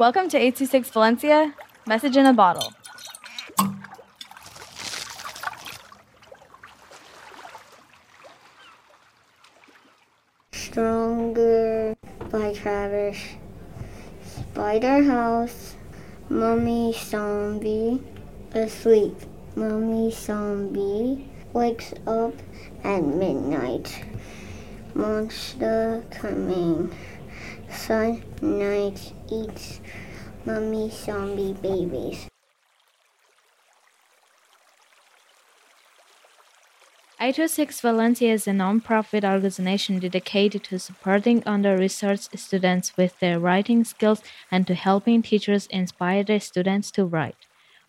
Welcome to 826 Valencia, message in a bottle. Stronger by Travis. Spider House, Mummy Zombie, asleep. Mummy Zombie wakes up at midnight. Monster coming. Sun night eats mummy zombie babies. Six Valencia is a non-profit organization dedicated to supporting under-researched students with their writing skills and to helping teachers inspire their students to write.